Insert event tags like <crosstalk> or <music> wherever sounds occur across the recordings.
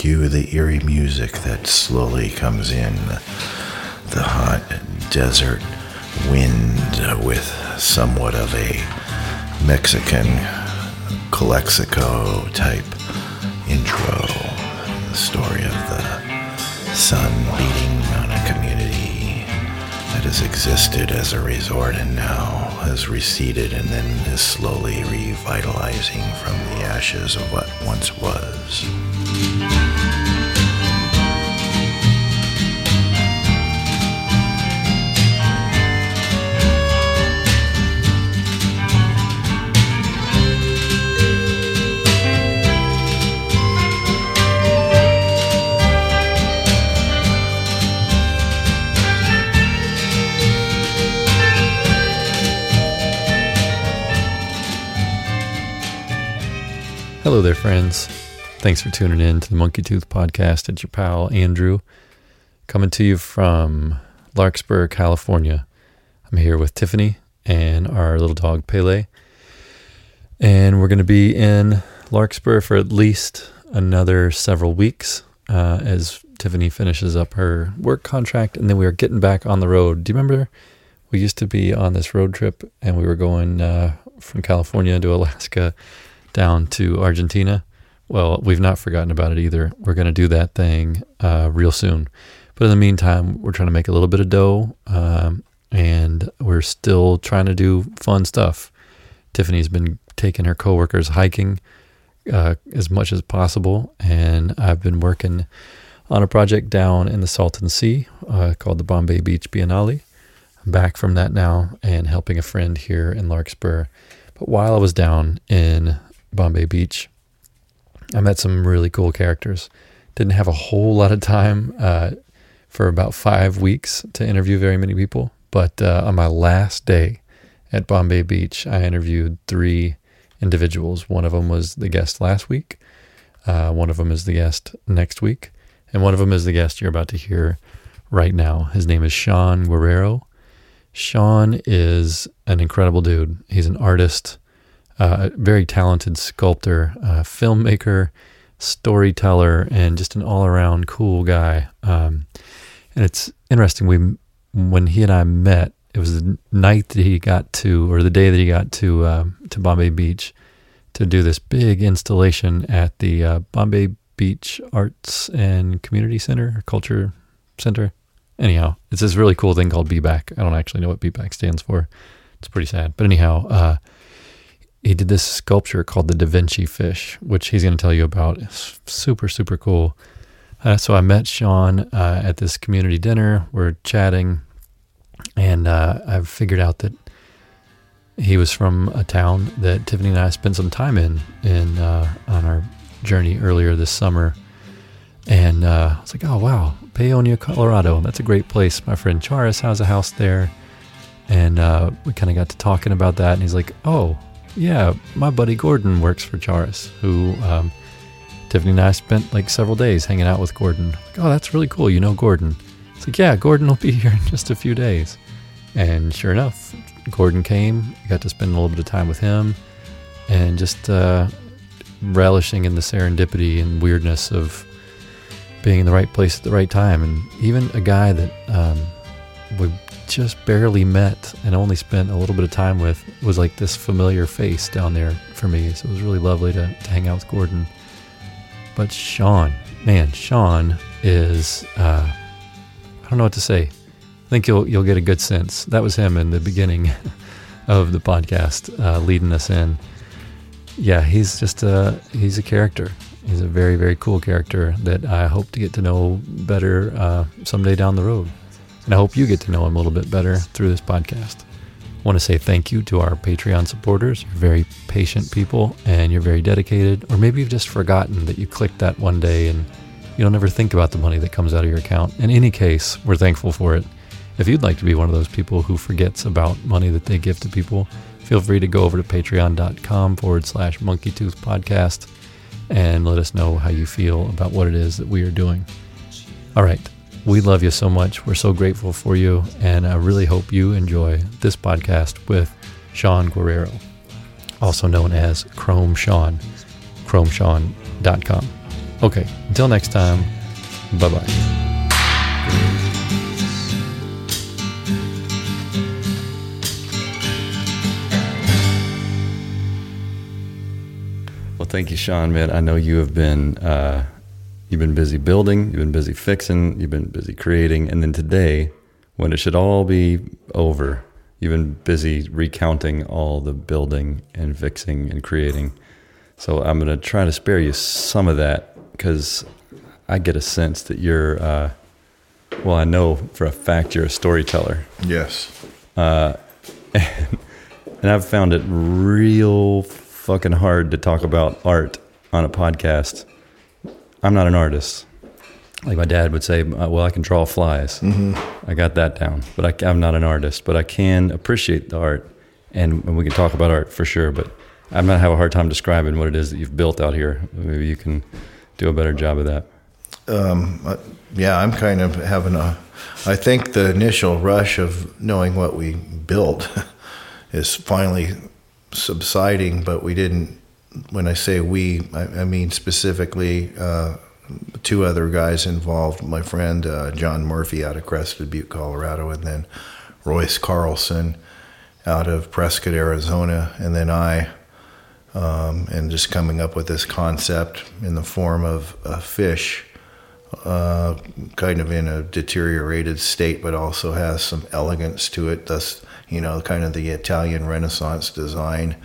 cue the eerie music that slowly comes in. The hot desert wind with somewhat of a Mexican Calexico type intro. The story of the sun beating on a community that has existed as a resort and now has receded and then is slowly revitalizing from the ashes of what once was. Hello there, friends. Thanks for tuning in to the Monkey Tooth Podcast. It's your pal, Andrew, coming to you from Larkspur, California. I'm here with Tiffany and our little dog, Pele. And we're going to be in Larkspur for at least another several weeks uh, as Tiffany finishes up her work contract. And then we are getting back on the road. Do you remember we used to be on this road trip and we were going uh, from California to Alaska? Down to Argentina. Well, we've not forgotten about it either. We're going to do that thing uh, real soon. But in the meantime, we're trying to make a little bit of dough um, and we're still trying to do fun stuff. Tiffany's been taking her coworkers hiking uh, as much as possible, and I've been working on a project down in the Salton Sea uh, called the Bombay Beach Biennale. I'm back from that now and helping a friend here in Larkspur. But while I was down in Bombay Beach. I met some really cool characters. Didn't have a whole lot of time uh, for about five weeks to interview very many people, but uh, on my last day at Bombay Beach, I interviewed three individuals. One of them was the guest last week, uh, one of them is the guest next week, and one of them is the guest you're about to hear right now. His name is Sean Guerrero. Sean is an incredible dude. He's an artist uh, very talented sculptor, uh, filmmaker, storyteller, and just an all around cool guy. Um, and it's interesting. We when he and I met, it was the night that he got to, or the day that he got to um, to Bombay Beach to do this big installation at the uh, Bombay Beach Arts and Community Center, or Culture Center. Anyhow, it's this really cool thing called BBAC. I don't actually know what BBAC stands for. It's pretty sad, but anyhow, uh, he did this sculpture called the Da Vinci fish, which he's going to tell you about. It's super, super cool. Uh, so I met Sean uh, at this community dinner. We're chatting, and uh, I've figured out that he was from a town that Tiffany and I spent some time in in uh, on our journey earlier this summer. And uh, I was like, "Oh wow, Paonia, Colorado. That's a great place. My friend Charis has a house there." And uh, we kind of got to talking about that, and he's like, "Oh, yeah, my buddy Gordon works for Charis, who um, Tiffany and I spent like several days hanging out with Gordon. Like, oh, that's really cool. You know Gordon. It's like, yeah, Gordon will be <laughs> here in just a few days. And sure enough, Gordon came. got to spend a little bit of time with him and just uh, relishing in the serendipity and weirdness of being in the right place at the right time. And even a guy that um, we just barely met and only spent a little bit of time with was like this familiar face down there for me. So it was really lovely to, to hang out with Gordon. But Sean, man, Sean is uh, I don't know what to say. I think you'll you'll get a good sense. That was him in the beginning <laughs> of the podcast, uh, leading us in. Yeah, he's just a he's a character. He's a very very cool character that I hope to get to know better uh, someday down the road. And I hope you get to know him a little bit better through this podcast. I want to say thank you to our Patreon supporters. You're very patient people and you're very dedicated. Or maybe you've just forgotten that you clicked that one day and you don't ever think about the money that comes out of your account. In any case, we're thankful for it. If you'd like to be one of those people who forgets about money that they give to people, feel free to go over to patreon.com forward slash monkeytooth podcast and let us know how you feel about what it is that we are doing. All right. We love you so much. We're so grateful for you. And I really hope you enjoy this podcast with Sean Guerrero, also known as Chrome Sean, chromesean.com. Okay, until next time, bye bye. Well, thank you, Sean. Man, I know you have been uh, you've been busy building, you've been busy fixing, you've been busy creating, and then today, when it should all be over, you've been busy recounting all the building and fixing and creating. So I'm gonna try to spare you some of that because I get a sense that you're. Uh, well, I know for a fact you're a storyteller, Yes. <laughs> and I've found it real fucking hard to talk about art on a podcast. I'm not an artist. Like my dad would say, uh, well, I can draw flies. I got that down, but I, am not an artist. But I can appreciate the art, and, and we can talk about art for sure. But I'm gonna have a hard time describing what it is that you've built out here. Maybe you can do a better job of that. Um, uh, yeah, I'm kind of having a. I think the initial rush of knowing what we built <laughs> is finally subsiding, but we didn't. When I say we, I, I mean specifically uh, two other guys involved. My friend uh, John Murphy out of Crested Butte, Colorado, and then Royce Carlson out of Prescott, Arizona, and then I um, and just coming up with this concept in the form of a fish, uh, kind of in a deteriorated state, but also has some elegance to it. Thus, you know, kind of the Italian Renaissance design.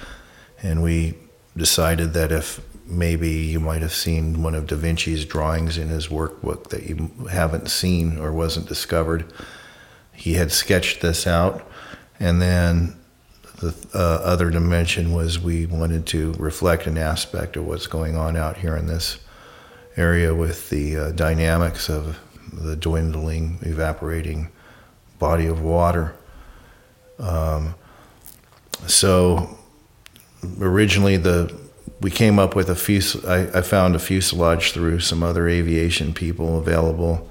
And we decided that if maybe you might have seen one of Da Vinci's drawings in his workbook that you haven't seen or wasn't discovered, he had sketched this out. And then the uh, other dimension was we wanted to reflect an aspect of what's going on out here in this area with the uh, dynamics of the dwindling, evaporating body of water. Um, so originally, the we came up with a fus- I, I found a fuselage through some other aviation people available.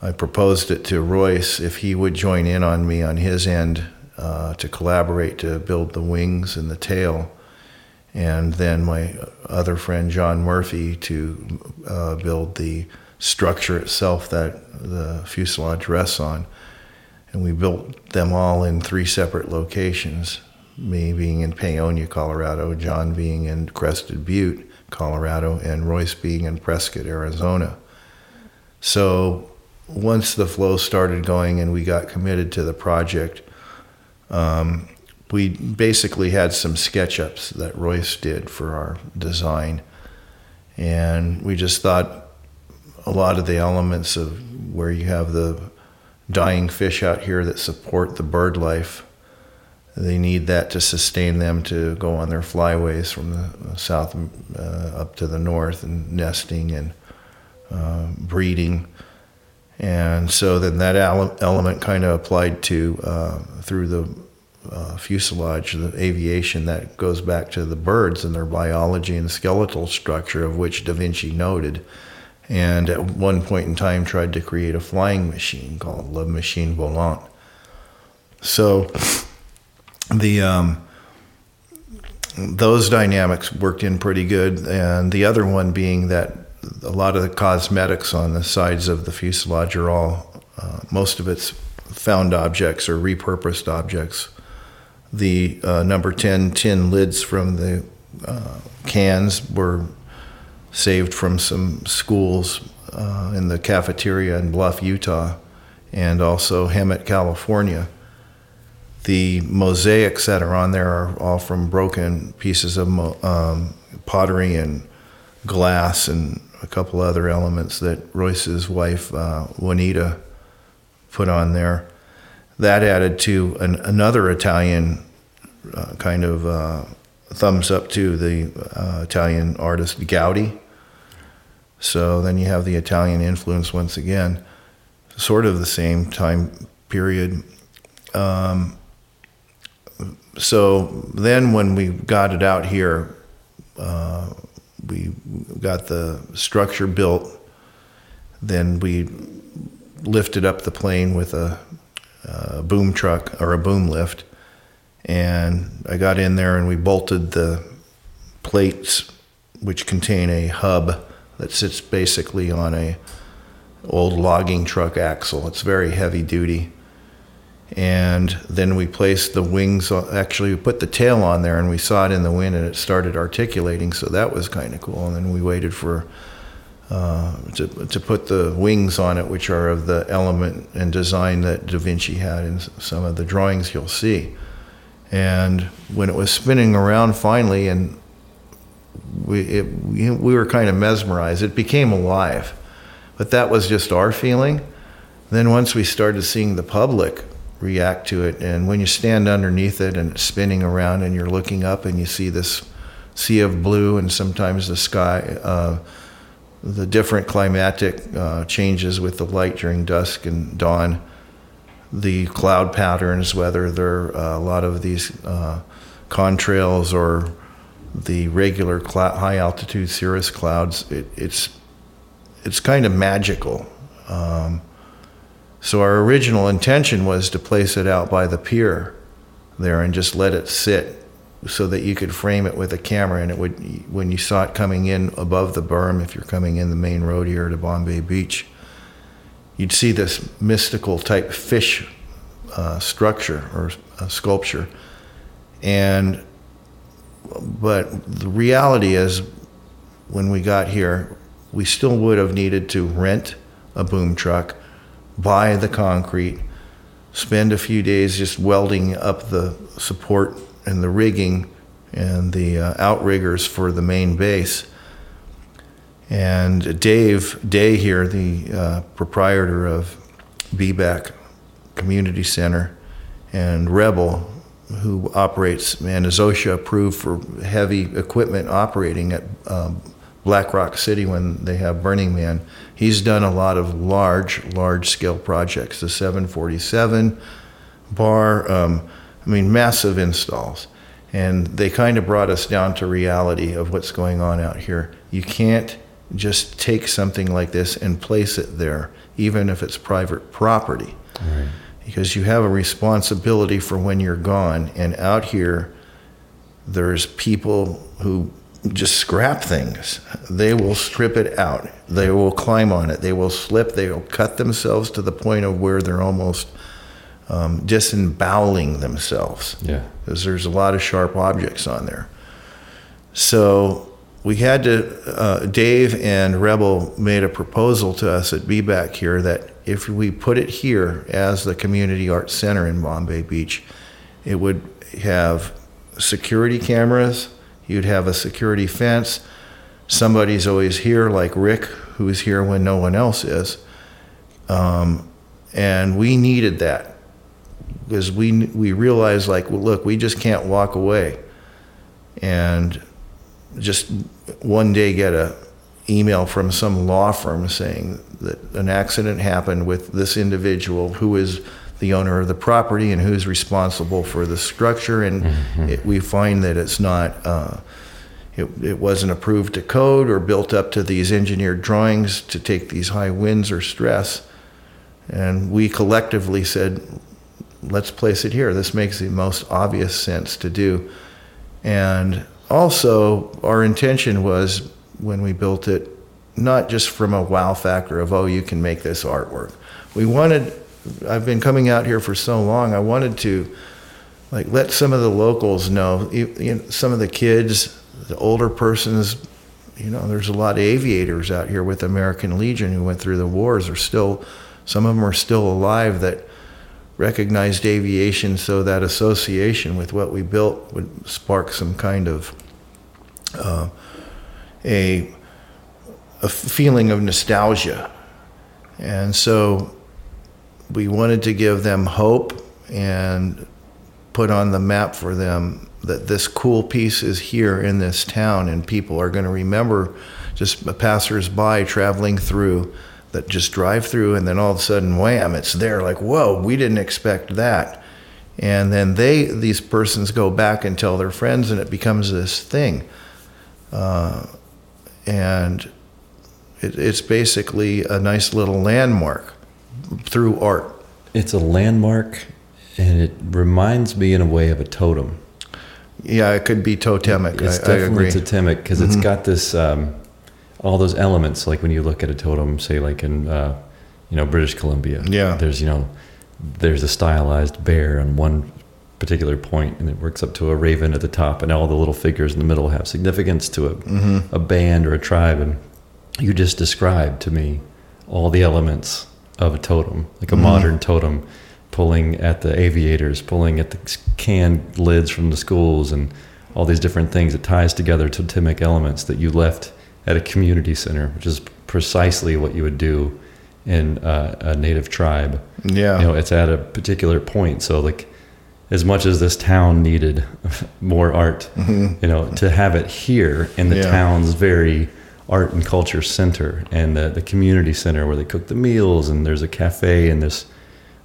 I proposed it to Royce if he would join in on me on his end uh, to collaborate to build the wings and the tail, and then my other friend John Murphy to uh, build the structure itself that the fuselage rests on. And we built them all in three separate locations. Me being in Paonia, Colorado, John being in Crested Butte, Colorado, and Royce being in Prescott, Arizona. So once the flow started going and we got committed to the project, um, we basically had some SketchUps that Royce did for our design. And we just thought a lot of the elements of where you have the dying fish out here that support the bird life, they need that to sustain them to go on their flyways from the south uh, up to the north and nesting and uh, breeding. And so then that element kind of applied to uh, through the uh, fuselage, the aviation that goes back to the birds and their biology and skeletal structure, of which Da Vinci noted. And at one point in time, tried to create a flying machine called La Machine Volant. So the um, those dynamics worked in pretty good, and the other one being that a lot of the cosmetics on the sides of the fuselage are all uh, most of it's found objects or repurposed objects the uh, number 10 tin lids from the uh, cans were saved from some schools uh, in the cafeteria in Bluff, Utah, and also Hemet, California. The mosaics that are on there are all from broken pieces of um, pottery and glass and a couple other elements that Royce's wife, uh, Juanita, put on there that added to an, another Italian uh, kind of uh, thumbs up to the uh, Italian artist Gaudi. So then you have the Italian influence once again, sort of the same time period. Um, so then when we got it out here, uh, we got the structure built. Then we lifted up the plane with a a boom truck or a boom lift, and I got in there and we bolted the plates, which contain a hub that sits basically on a old logging truck axle. It's very heavy duty. And then we placed the wings, actually, we put the tail on there and we saw it in the wind and it started articulating. So that was kind of cool. And then we waited for uh, to, to put the wings on it, which are of the element and design that Da Vinci had in some of the drawings you'll see. And when it was spinning around finally, and we, it, we, we were kind of mesmerized, it became alive. But that was just our feeling. Then once we started seeing the public react to it, and when you stand underneath it and it's spinning around and you're looking up and you see this sea of blue and sometimes the sky, uh, the different climatic uh, changes with the light during dusk and dawn, the cloud patterns, whether they're uh, a lot of these uh, contrails or the regular cl- high altitude cirrus clouds, it, it's it's kind of magical. Um, so our original intention was to place it out by the pier there and just let it sit so that you could frame it with a camera and it would when you saw it coming in above the berm if you're coming in the main road here to Bombay Beach you'd see this mystical type fish uh, structure or uh, sculpture. And but the reality is when we got here we still would have needed to rent a boom truck buy the concrete, spend a few days just welding up the support and the rigging and the uh, outriggers for the main base. And Dave Day here, the uh, proprietor of BBAC Community Center, and Rebel, who operates and is OSHA approved for heavy equipment operating at um, Black Rock City when they have Burning Man. He's done a lot of large, large scale projects. The 747 bar, um, I mean, massive installs. And they kind of brought us down to reality of what's going on out here. You can't just take something like this and place it there, even if it's private property. Right. Because you have a responsibility for when you're gone. And out here, there's people who just scrap things. They will strip it out. They will climb on it. They will slip. They will cut themselves to the point of where they're almost um, disemboweling themselves. Yeah. Because there's a lot of sharp objects on there. So we had to, uh, Dave and Rebel made a proposal to us at BBAC here that if we put it here as the community arts center in Bombay Beach, it would have security cameras You'd have a security fence. Somebody's always here, like Rick, who's here when no one else is. Um, and we needed that because we we realized, like, well, look, we just can't walk away and just one day get a email from some law firm saying that an accident happened with this individual who is the owner of the property and who's responsible for the structure. And mm-hmm. it, we find that it's not, uh, it, it wasn't approved to code or built up to these engineered drawings to take these high winds or stress. And we collectively said, let's place it here. This makes the most obvious sense to do. And also, our intention was when we built it, not just from a wow factor of, oh, you can make this artwork. We wanted I've been coming out here for so long. I wanted to like let some of the locals know, you know, some of the kids, the older persons. You know, there's a lot of aviators out here with American Legion who went through the wars. Are still, some of them are still alive that recognized aviation. So that association with what we built would spark some kind of uh, a a feeling of nostalgia. And so we wanted to give them hope and put on the map for them that this cool piece is here in this town and people are going to remember just passersby traveling through that just drive through and then all of a sudden wham it's there like whoa we didn't expect that. And then they these persons go back and tell their friends and it becomes this thing. Uh, and it, it's basically a nice little landmark through art. It's a landmark, and it reminds me in a way of a totem. Yeah, it could be totemic. It's I, definitely I totemic because mm-hmm. it's got this. Um, all those elements. Like when you look at a totem, say like in uh, you know British Columbia, Yeah. there's you know there's a stylized bear on one particular point, and it works up to a raven at the top, and all the little figures in the middle have significance to a Mm-hmm. a band or a tribe. And you just described to me all the elements of a totem, like a Mhm. modern totem, pulling at the aviators, pulling at the can lids from the schools, and all these different things. It ties together totemic elements that you left at a community center, which is precisely what you would do in uh, a native tribe. Yeah. You know, it's at a particular point. So, like, as much as this town needed <laughs> more art, Mhm. you know, to have it here in the Yeah. town's very art and culture center and the, the community center where they cook the meals and there's a cafe and this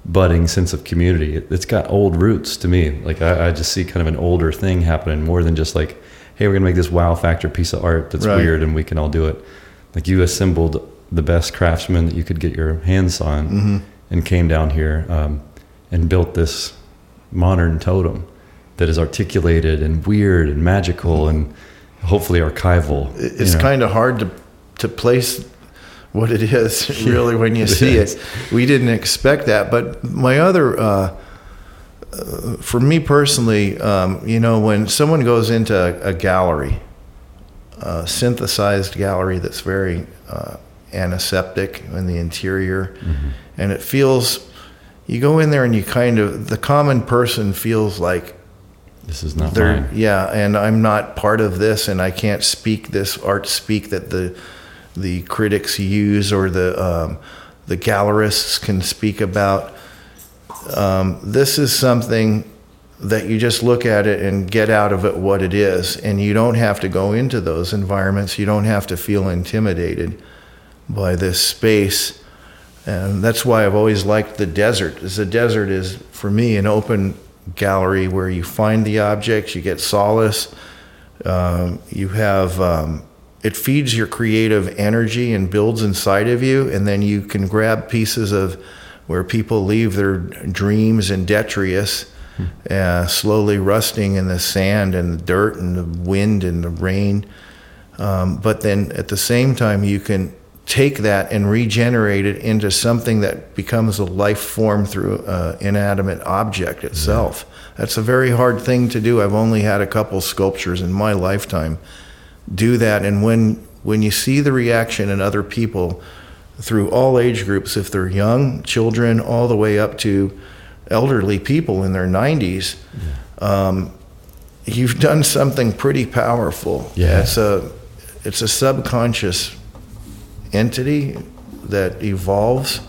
budding sense of community. It, it's got old roots to me. Like I, I just see kind of an older thing happening more than just like, hey, we're gonna make this wow factor piece of art that's Right. weird and we can all do it. Like you assembled the best craftsmen that you could get your hands on Mhm. and came down here um, and built this modern totem that is articulated and weird and magical and hopefully archival. It- you It's know. kind of hard to to place what it is <laughs> really when you see it. <laughs> We didn't expect that, but my other. Uh, uh, for me personally, um, you know, when someone goes into a, a gallery, a synthesized gallery that's very uh, antiseptic in the interior, Mm-hmm. and it feels, you go in there and you kind of, the common person feels like This is not mine. yeah and i'm not part of this and i can't speak this art speak that the the critics use or the um, the gallerists can speak about um, this is something that you just look at it and get out of it what it is and you don't have to go into those environments you don't have to feel intimidated by this space and that's why I've always liked the desert. Is the desert is for me an open gallery where you find the objects, you get solace, um, you have um, it feeds your creative energy and builds inside of you, and then you can grab pieces of where people leave their dreams in detritus, uh, slowly rusting in the sand and the dirt and the wind and the rain. Um, but then at the same time, you can take that and regenerate it into something that becomes a life form through an inanimate object itself. That's a very hard thing to do. I've only had a couple sculptures in my lifetime do that. And when, when you see the reaction in other people through all age groups, if they're young, children, all the way up to elderly people in their 90s, um, you've done something pretty powerful. Yeah. It's a, it's a subconscious entity that evolves,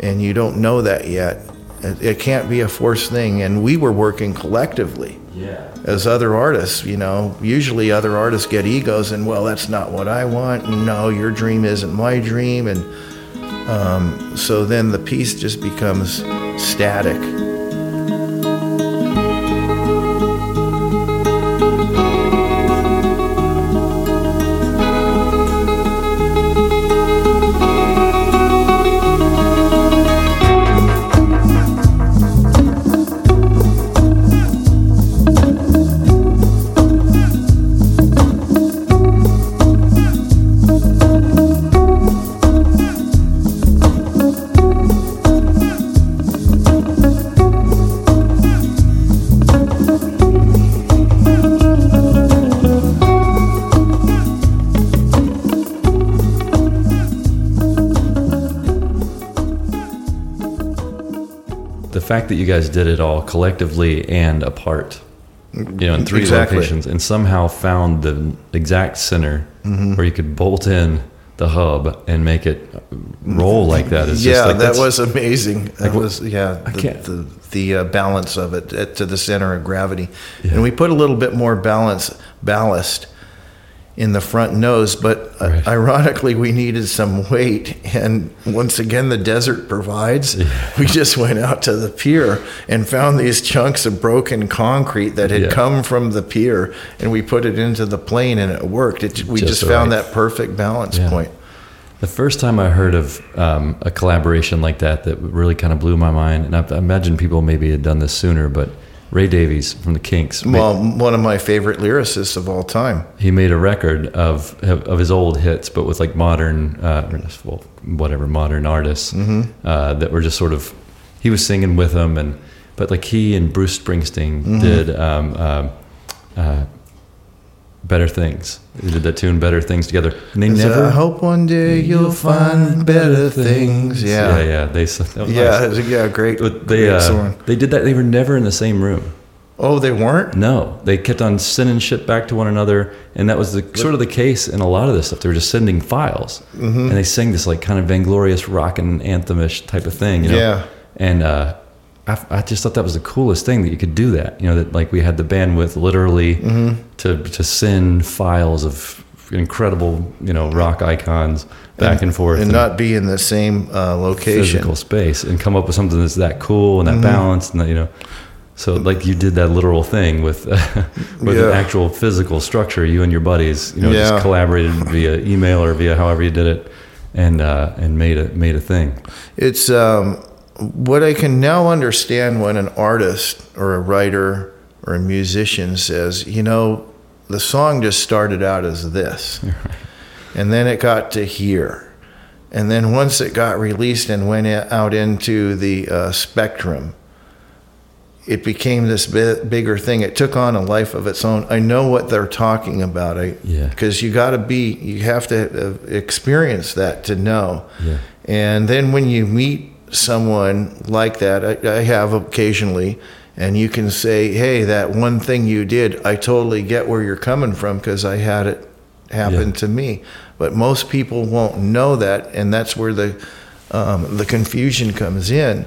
and you don't know that yet. It, it can't be a forced thing. And we were working collectively Yeah. as other artists. You know, usually other artists get egos, and well, that's not what I want. No, your dream isn't my dream, and um, so then the piece just becomes static. Fact that you guys did it all collectively and apart, you know, in three Exactly. locations, and somehow found the exact center Mm-hmm. where you could bolt in the hub and make it roll like that is yeah, just like that was amazing. That Like, was yeah, I the can't- the, the uh, balance of it at, to the center of gravity, and we put a little bit more balance ballast in the front nose, but uh, Right. ironically, we needed some weight, and once again, the desert provides. We just went out to the pier and found these chunks of broken concrete that had Yeah. come from the pier, and we put it into the plane, and it worked. It, we Just just, found right. that perfect balance Yeah. point. The first time I heard of um, a collaboration like that that really kind of blew my mind, and I imagine people maybe had done this sooner, but Ray Davies from the Kinks. Well, one of my favorite lyricists of all time. he made a record of of his old hits, but with like modern, uh, well, whatever modern artists uh, that were just sort of. He was singing with them, and but like he and Bruce Springsteen did um, um uh, better things. They did that tune "Better Things" together, and they Is, never. I hope one day you'll find better things. yeah, Yeah. yeah. They that was Yeah, nice. yeah, great. But they great uh, they did that. They were never in the same room. Oh, they weren't? No, they kept on sending shit back to one another, and that was the sort of the case in a lot of this stuff. They were just sending files, Mm-hmm. and they sang this like kind of vainglorious rock and anthemish type of thing, you know. Yeah. And uh, I, I just thought that was the coolest thing that you could do that. You know, that like we had the bandwidth literally Mm-hmm. to to send files of incredible, you know, rock icons back and, forth, And not be in the same uh, location. physical space, and come up with something that's that cool and that Mm-hmm. balanced, and that you know. So like you did that literal thing with <laughs> with an actual physical structure. You and your buddies, you know, Yeah. just collaborated via email or via however you did it, and uh, and made a made a thing. It's um, what I can now understand when an artist or a writer or a musician says, you know, the song just started out as this, <laughs> and then it got to here. And then once it got released and went out into the uh, spectrum, it became this bi- bigger thing. It took on a life of its own. I know what they're talking about. I, Yeah. Because you got to be, you have to uh, experience that to know. Yeah. And then when you meet someone like that, I, I have occasionally, and you can say, hey, that one thing you did, I totally get where you're coming from because I had it happen Yeah. to me. But most people won't know that, and that's where the, um, the confusion comes in.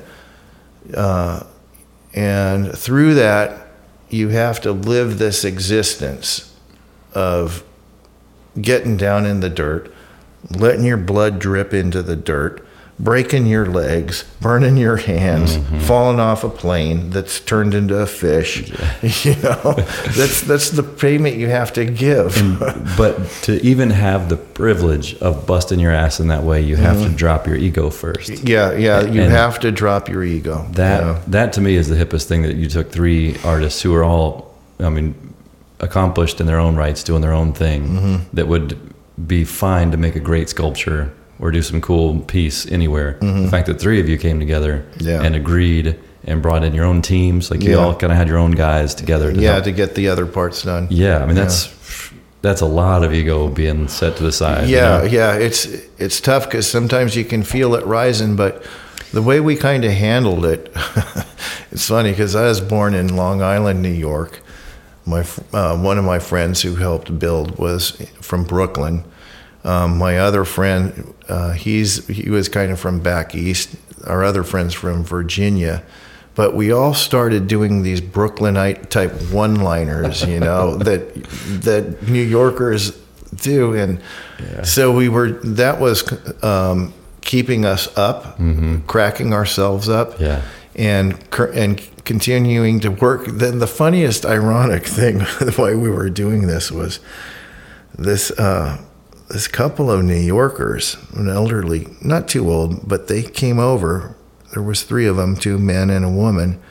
Uh, and through that, you have to live this existence of getting down in the dirt, letting your blood drip into the dirt, breaking your legs, burning your hands, falling off a plane that's turned into a fish. <laughs> You know, <laughs> that's that's the payment you have to give. But to even have the privilege of busting your ass in that way, you have to drop your ego first. yeah, yeah, you And- have to drop your ego. That you know. that to me is the hippest thing that you took three artists who are all, I mean, accomplished in their own rights, doing their own thing, Mm-hmm. that would be fine to make a great sculpture or do some cool piece anywhere. The fact that three of you came together Mm-hmm. Yeah. and agreed and brought in your own teams, like you Yeah. all kind of had your own guys together. To yeah, help. to get the other parts done. yeah. I mean, that's that's a lot of ego being set to the side. you Yeah, know? yeah, it's it's tough because sometimes you can feel it rising, but the way we kind of handled it, <laughs> it's funny because I was born in Long Island, New York. My uh, one of my friends who helped build was from Brooklyn. Um, my other friend, uh, he's he was kind of from back east. Our other friends from Virginia, but we all started doing these Brooklynite type one-liners, you know, <laughs> that that New Yorkers do, and so we were. That was um, keeping us up, cracking ourselves up, Yeah. and and continuing to work. Then the funniest, ironic thing, <laughs> the way we were doing this was this uh, this couple of New Yorkers, an elderly, not too old, but they came over. There was three of them, two men and a woman,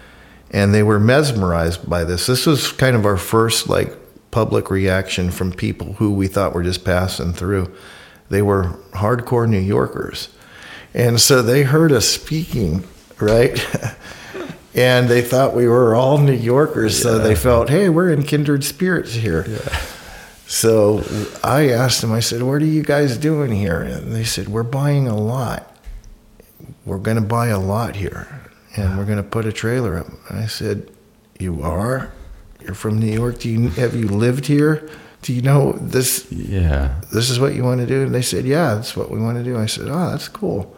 and they were mesmerized by this. This was kind of our first like public reaction from people who we thought were just passing through. They were hardcore New Yorkers, and so they heard us speaking, right? <laughs> and they thought we were all New Yorkers, so they felt, hey, we're in kindred spirits here. So I asked them, I said, What are you guys doing here? And they said, We're buying a lot. We're going to buy a lot here and we're going to put a trailer up. And I said, You are? You're from New York. Do you, have you lived here? Do you know this? Yeah. This is what you want to do? And they said, Yeah, that's what we want to do. I said, Oh, that's cool.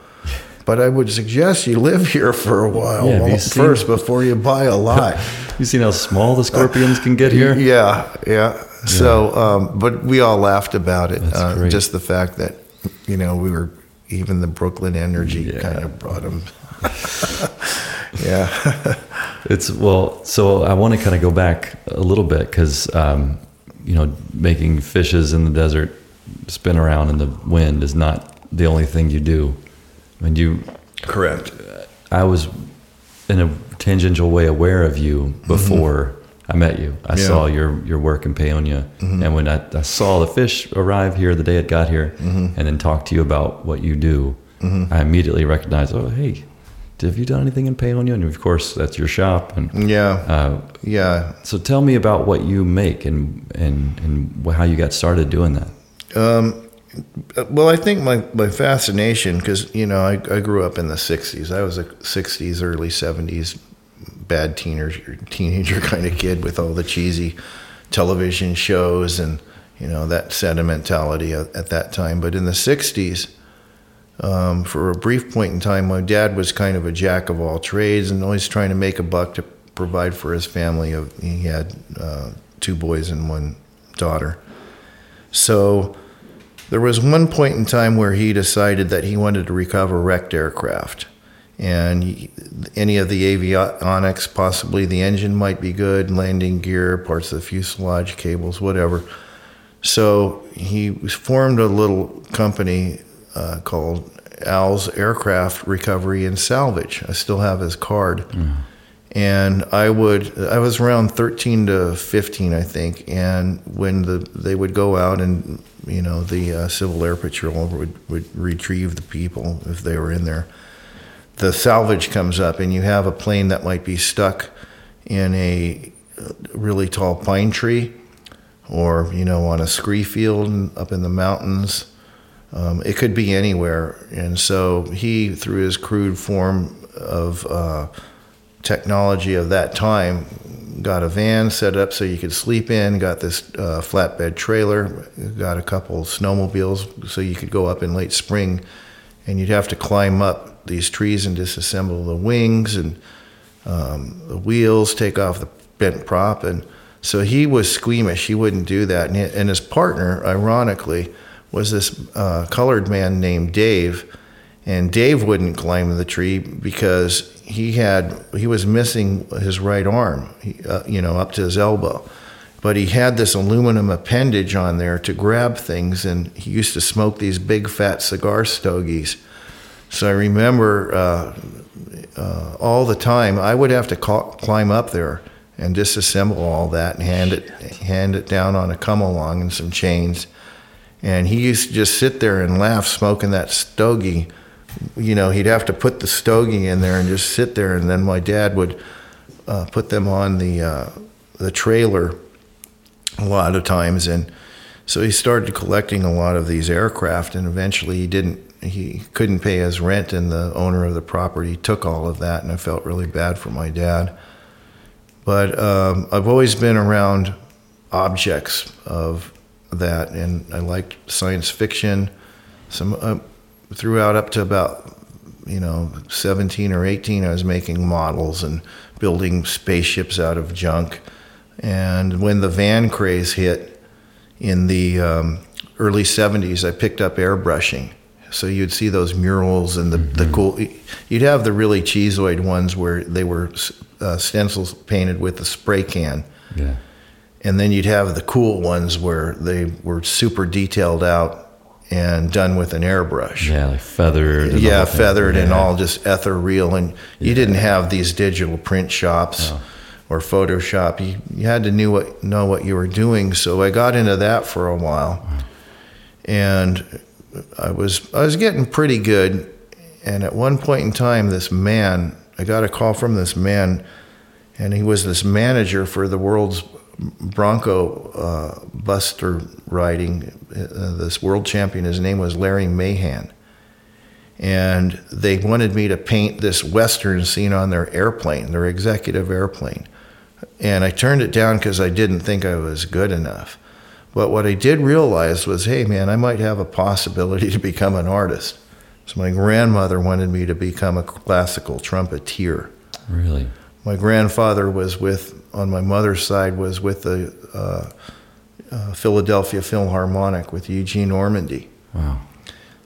But I would suggest you live here for a while Yeah, well, seen- first before you buy a lot. <laughs> You seen how small the scorpions can get here? <laughs> Yeah, yeah. So, um, but we all laughed about it. Uh, just the fact that, you know, we were even the Brooklyn energy Yeah. kind of brought them. <laughs> yeah, <laughs> It's well, so I want to kind of go back a little bit because, um, you know, making fishes in the desert spin around in the wind is not the only thing you do. I mean, you, correct. I was in a tangential way aware of you before I met you. I Yeah. saw your your work in Paonia, and when I, I saw the fish arrive here the day it got here, and then talk to you about what you do, I immediately recognized, oh hey, have you done anything in Paonia? And of course, that's your shop. And Yeah, uh, yeah. so tell me about what you make and and and how you got started doing that. Uh, Well, I think my, my fascination, because, you know, I, I grew up in the 60s. I was a 60s, early 70s bad teenager, teenager kind of kid with all the cheesy television shows and, you know, that sentimentality at, at that time. But in the 60s, um, for a brief point in time, my dad was kind of a jack of all trades and always trying to make a buck to provide for his family. Of He had uh, two boys and one daughter. So there was one point in time where he decided that he wanted to recover wrecked aircraft. And any of the avionics, possibly the engine might be good, landing gear, parts of the fuselage, cables, whatever. So he formed a little company uh, called Al's Aircraft Recovery and Salvage. I still have his card. And I would, I was around 13 to 15, I think. And when the they would go out and, you know, the uh, Civil Air Patrol would, would retrieve the people if they were in there. The salvage comes up, and you have a plane that might be stuck in a really tall pine tree or, you know, on a scree field up in the mountains. Um, it could be anywhere. And so he, through his crude form of uh, technology of that time, got a van set up so you could sleep in, got this uh, flatbed trailer, got a couple snowmobiles so you could go up in late spring and you'd have to climb up these trees and disassemble the wings and um, the wheels, take off the bent prop. And so he was squeamish. He wouldn't do that. And, and his partner, ironically, was this uh, colored man named Dave. And Dave wouldn't climb the tree because he had he was missing his right arm, he, uh, you know, up to his elbow. But he had this aluminum appendage on there to grab things, and he used to smoke these big fat cigar stogies. So I remember uh, uh, all the time I would have to climb up there and disassemble all that and hand it hand it down on a come along and some chains. And he used to just sit there and laugh, smoking that stogie. You know, he'd have to put the stogie in there and just sit there, and then my dad would uh, put them on the uh, the trailer a lot of times, and so he started collecting a lot of these aircraft, and eventually he didn't. He couldn't pay his rent, and the owner of the property took all of that, and I felt really bad for my dad. But um, I've always been around objects of that, and I liked science fiction. Some uh, throughout up to about you know 17 or 18, I was making models and building spaceships out of junk. And when the van craze hit in the um, early 70s, I picked up airbrushing. So you'd see those murals and the, the cool. You'd have the really cheeseoid ones where they were uh, stencils painted with a spray can. Yeah. And then you'd have the cool ones where they were super detailed out and done with an airbrush. Yeah, like feathered. Yeah, feathered and all just ethereal. And you didn't have these digital print shops No. or Photoshop. You, you had to knew what, know what you were doing. So I got into that for a while. And I was I was getting pretty good. And at one point in time, this man, I got a call from this man, and he was this manager for the world's Bronco uh, Buster riding. Uh, this world champion, his name was Larry Mahan. And they wanted me to paint this Western scene on their airplane, their executive airplane. And I turned it down because I didn't think I was good enough. But what I did realize was, hey, man, I might have a possibility to become an artist. So my grandmother wanted me to become a classical trumpeter. Really? My grandfather was with, on my mother's side, was with the uh, uh, Philadelphia Philharmonic with Eugene Ormandy. Wow.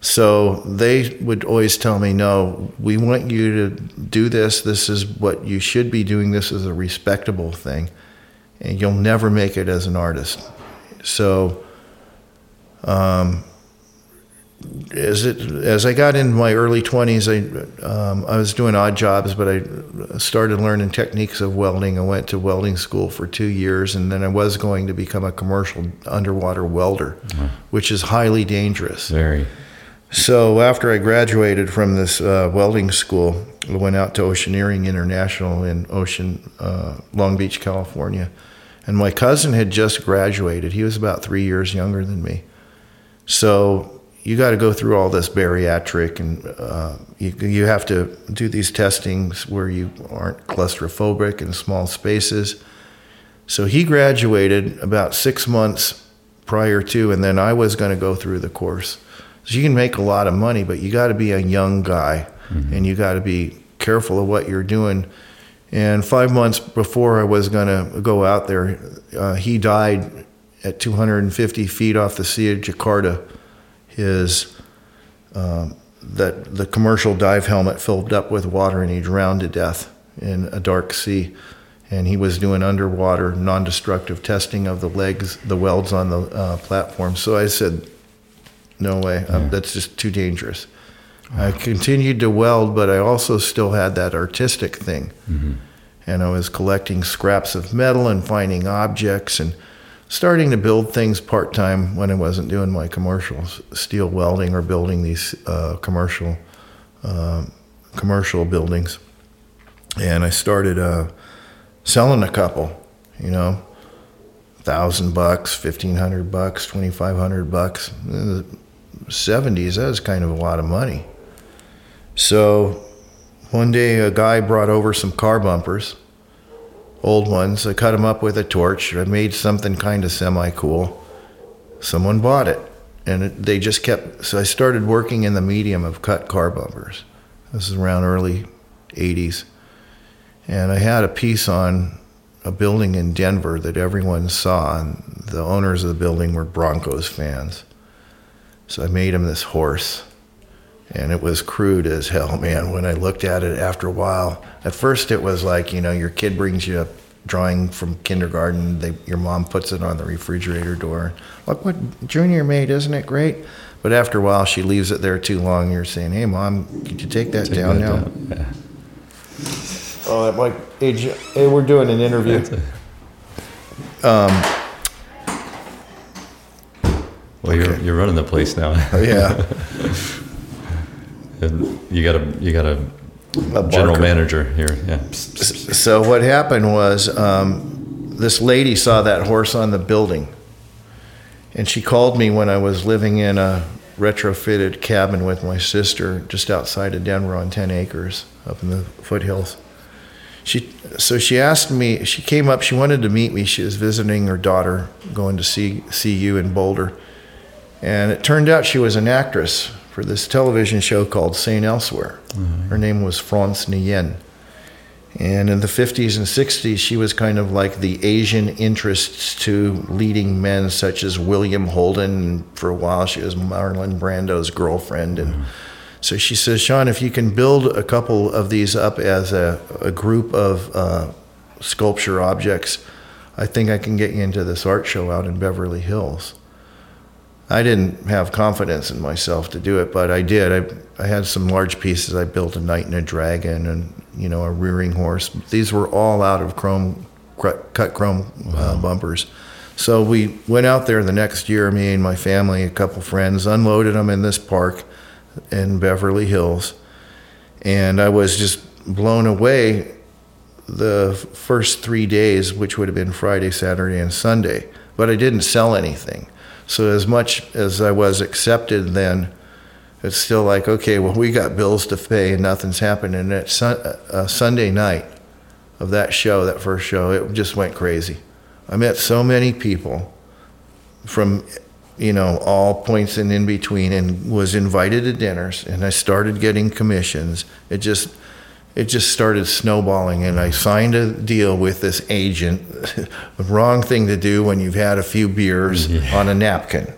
So they would always tell me, no, we want you to do this. This is what you should be doing. This is a respectable thing. And you'll never make it as an artist. So um, as it as I got into my early 20s, I um, I was doing odd jobs, but I started learning techniques of welding. I went to welding school for two years, and then I was going to become a commercial underwater welder, which is highly dangerous. Very. So after I graduated from this uh, welding school, I went out to Oceaneering International in Ocean, uh, Long Beach, California, and my cousin had just graduated. He was about three years younger than me, so you got to go through all this bariatric and uh, you, you have to do these testings where you aren't claustrophobic in small spaces. So he graduated about six months prior to, and then I was going to go through the course. So you can make a lot of money, but you got to be a young guy mm-hmm. and you got to be careful of what you're doing. And five months before I was going to go out there, uh, he died at 250 feet off the Sea of Jakarta is um, that the commercial dive helmet filled up with water and he drowned to death in a dark sea. And he was doing underwater non destructive testing of the legs, the welds on the uh, platform. So I said, no way, yeah. um, that's just too dangerous. I continued to weld, but I also still had that artistic thing. Mm-hmm. And I was collecting scraps of metal and finding objects and starting to build things part time when I wasn't doing my commercials, steel welding or building these uh, commercial uh, commercial buildings. And I started uh, selling a couple, you know, thousand bucks, fifteen hundred bucks, twenty five hundred bucks. In the seventies, that was kind of a lot of money. So one day, a guy brought over some car bumpers old ones. I cut them up with a torch. I made something kind of semi cool. Someone bought it, and it, they just kept. So I started working in the medium of cut car bumpers. This is around early 80s. And I had a piece on a building in Denver that everyone saw, and the owners of the building were Broncos fans. So I made him this horse and it was crude as hell, man. When I looked at it after a while, at first it was like you know your kid brings you a drawing from kindergarten. They, your mom puts it on the refrigerator door. Look what Junior made, isn't it great? But after a while, she leaves it there too long. You're saying, "Hey, mom, could you take that take down that now?" Down. Yeah. Oh, that might. Hey, hey, we're doing an interview. Um, well, okay. you're you're running the place now. yeah. <laughs> you got a you got a, a general manager here. Yeah. So what happened was um, this lady saw that horse on the building, and she called me when I was living in a retrofitted cabin with my sister just outside of Denver on ten acres up in the foothills. She so she asked me. She came up. She wanted to meet me. She was visiting her daughter, going to see CU in Boulder, and it turned out she was an actress for this television show called St. Elsewhere. Mm-hmm. Her name was France Nuyen. And in the 50s and 60s, she was kind of like the Asian interests to leading men such as William Holden. For a while, she was Marlon Brando's girlfriend. And mm-hmm. so she says, Sean, if you can build a couple of these up as a, a group of uh, sculpture objects, I think I can get you into this art show out in Beverly Hills. I didn't have confidence in myself to do it, but I did. I, I had some large pieces. I built a knight and a dragon and, you know, a rearing horse. These were all out of chrome, cut chrome uh, wow. uh, bumpers. So we went out there the next year, me and my family, a couple friends, unloaded them in this park in Beverly Hills. And I was just blown away the first three days, which would have been Friday, Saturday, and Sunday. But I didn't sell anything. So as much as I was accepted then, it's still like, okay, well, we got bills to pay and nothing's happening. And at sun, uh, Sunday night of that show, that first show, it just went crazy. I met so many people from, you know, all points and in between and was invited to dinners and I started getting commissions. It just, it just started snowballing and I signed a deal with this agent. the <laughs> wrong thing to do when you've had a few beers yeah. on a napkin.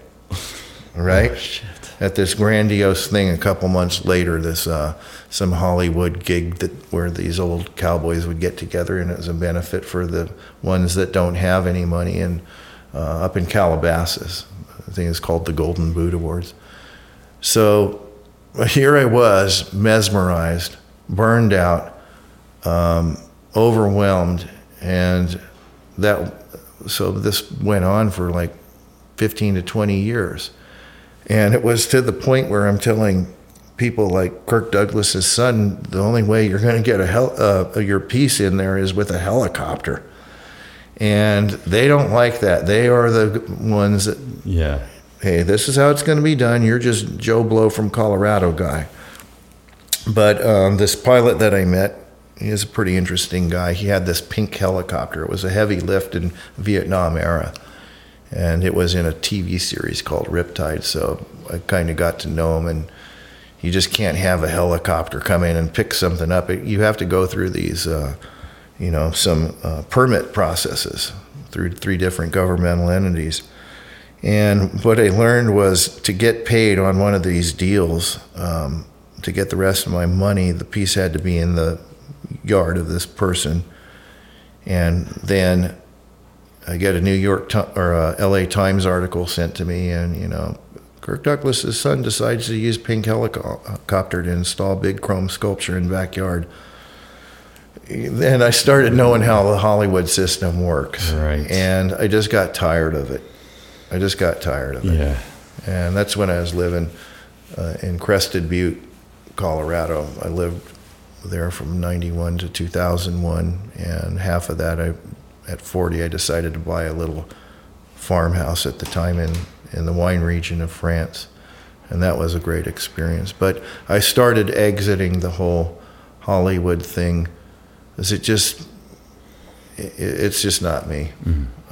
Right? Oh, At this grandiose thing a couple months later, this uh, some Hollywood gig that where these old cowboys would get together and it was a benefit for the ones that don't have any money and uh, up in Calabasas. I think it's called the Golden Boot Awards. So here I was, mesmerized, burned out, um, overwhelmed, and that. So this went on for like 15 to 20 years, and it was to the point where I'm telling people like Kirk Douglas's son, the only way you're going to get a hel- uh, your piece in there is with a helicopter, and they don't like that. They are the ones that Yeah. hey, this is how it's going to be done. You're just Joe Blow from Colorado guy. But um, this pilot that I met, he is a pretty interesting guy. He had this pink helicopter. It was a heavy lift in Vietnam era. And it was in a TV series called Riptide. So I kind of got to know him. And you just can't have a helicopter come in and pick something up. You have to go through these, uh, you know, some uh, permit processes through three different governmental entities. And what I learned was to get paid on one of these deals, um, to get the rest of my money, the piece had to be in the yard of this person. And then I get a New York or a LA Times article sent to me, and you know, Kirk Douglas's son decides to use pink helicopter to install big chrome sculpture in backyard. Then I started knowing how the Hollywood system works, Right. and I just got tired of it. I just got tired of it. Yeah. And that's when I was living uh, in Crested Butte, Colorado. I lived there from 91 to 2001. And half of that, I, at 40, I decided to buy a little farmhouse at the time in, in the wine region of France. And that was a great experience. But I started exiting the whole Hollywood thing Is it just, it's just not me.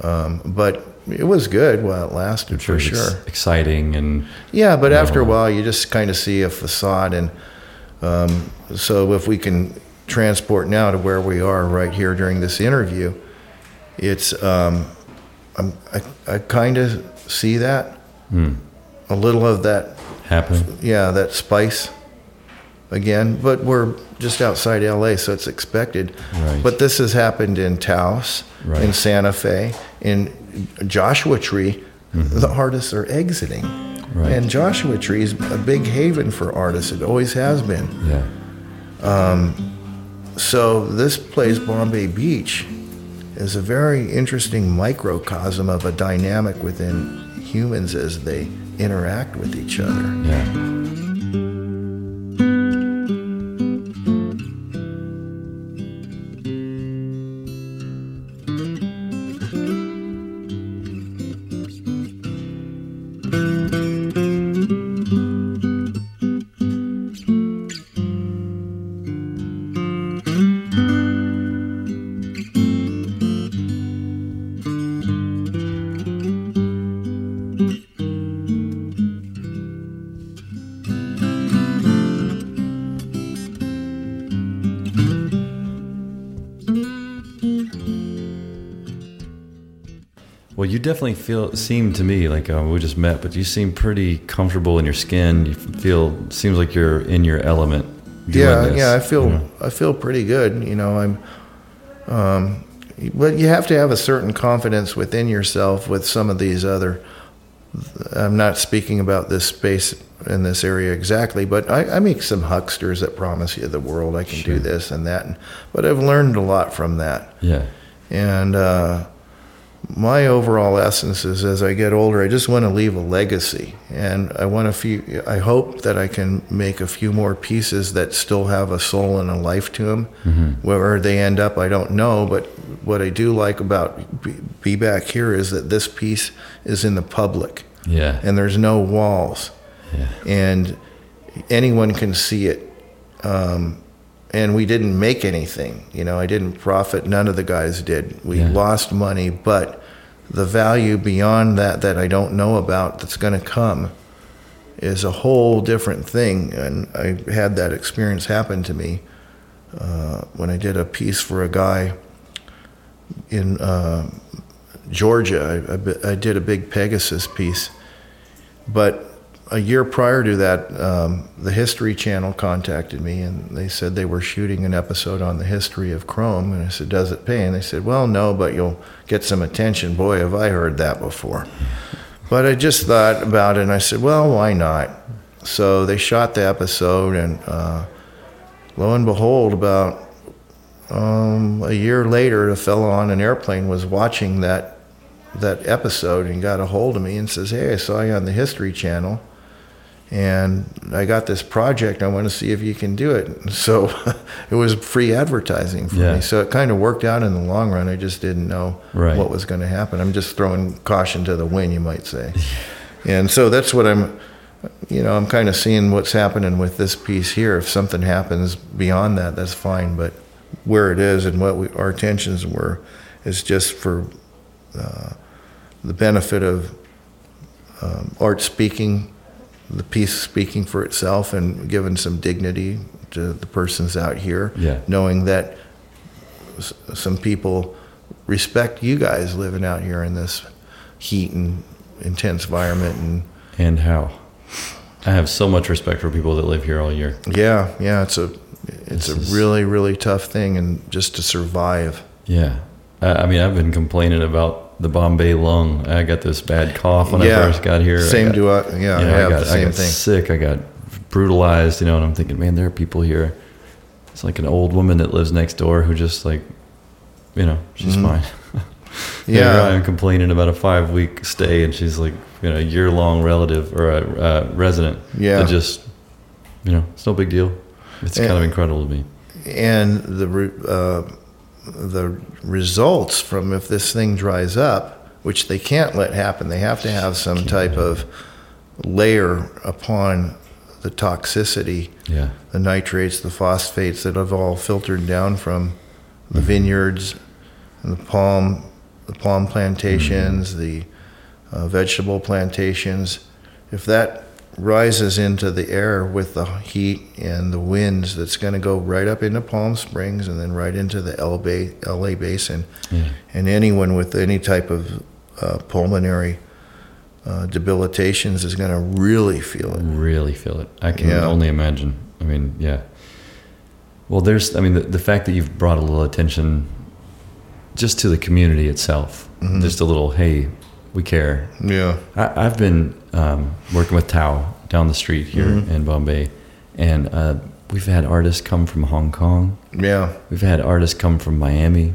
Um, but it was good while it lasted, for sure. exciting and Yeah, but after a while, you just kind of see a facade, and um, so if we can transport now to where we are right here during this interview, it's um, I'm, I I kind of see that a little of that happening. yeah that spice again, but we're just outside LA, so it's expected. Right. But this has happened in Taos, Right. in Santa Fe, in Joshua Tree. The artists are exiting. Right. And Joshua Tree is a big haven for artists. It always has been. Yeah. Um, so this place, Bombay Beach, is a very interesting microcosm of a dynamic within humans as they interact with each other. Yeah. Definitely feel seem to me like uh, we just met, but you seem pretty comfortable in your skin. You feel seems like you're in your element. yeah, this, yeah, I feel you know? I feel pretty good. You know, I'm. Um, but you have to have a certain confidence within yourself with some of these other. I'm not speaking about this space in this area exactly, but I, I make some hucksters that promise you the world. I can Sure. do this and that, but I've learned a lot from that. Yeah. And uh, my overall essence is as I get older, I just want to leave a legacy. And I want a few, I hope that I can make a few more pieces that still have a soul and a life to them. Where they end up, I don't know. But what I do like about Be, Be Back Here is that this piece is in the public Yeah. and there's no walls yeah. and anyone can see it. Um, and we didn't make anything. You know, I didn't profit. None of the guys did. We Yeah. lost money, but the value beyond that that I don't know about that's going to come is a whole different thing. And I had that experience happen to me uh, when I did a piece for a guy in uh, Georgia. I, I, I did a big Pegasus piece, but a year prior to that, um, the History Channel contacted me and they said they were shooting an episode on the history of Chrome. And I said, Does it pay? And they said, Well, no, but you'll get some attention. Boy, have I heard that before. But I just thought about it and I said, Well, why not? so they shot the episode, and uh, lo and behold, about um, a year later, a fellow on an airplane was watching that that episode and got a hold of me and says, "Hey, I saw you on the History Channel." And I got this project. I want to see if you can do it. <laughs> So it was free advertising for Yeah. me. So it kind of worked out in the long run. I just didn't know Right. what was going to happen. I'm just throwing caution to the wind, you might say. <laughs> and so that's what I'm, you know, I'm kind of seeing what's happening with this piece here. If something happens beyond that, that's fine. But where it is and what we, our intentions were is just for uh, the benefit of um, art speaking, the piece speaking for itself, and giving some dignity to the persons out here, Yeah. knowing that s- some people respect you guys living out here in this heat and intense environment. And And how? I have so much respect for people that live here all year. yeah, yeah, it's a it's This a is- really really tough thing, and just to survive. Yeah. I, I mean, I've been complaining about the Bombay lung. I got this bad cough when yeah, I first got here. I Same got- do I. Yeah, you know, I have got, the same I got thing. sick. I got brutalized, you know, and I'm thinking, man, there are people here. It's like an old woman that lives next door who just like, you know, she's Mhm. fine. <laughs> Yeah. I'm complaining about a five week stay, and she's like, you know, a year long relative or a uh, resident. Yeah. Just, you know, it's no big deal. It's And- kind of incredible to me. and the uh, the results from if this thing dries up, which they can't let happen, they have to have some type of layer upon the toxicity, Yeah. the nitrates, the phosphates that have all filtered down from the vineyards and the palm, the palm plantations, the uh, vegetable plantations. If that rises into the air with the heat and the winds, that's going to go right up into Palm Springs and then right into the LA, basin. Yeah. And anyone with any type of uh, pulmonary uh, debilitations is going to really feel it. really feel it. I can Yeah. only imagine. I mean, yeah. Well, there's, I mean, the, the fact that you've brought a little attention just to the community itself, Mm-hmm. just a little, hey, we care. Yeah. I, I've been um, working with Tao down the street here Mm-hmm. in Bombay, and uh, we've had artists come from Hong Kong. Yeah. We've had artists come from Miami.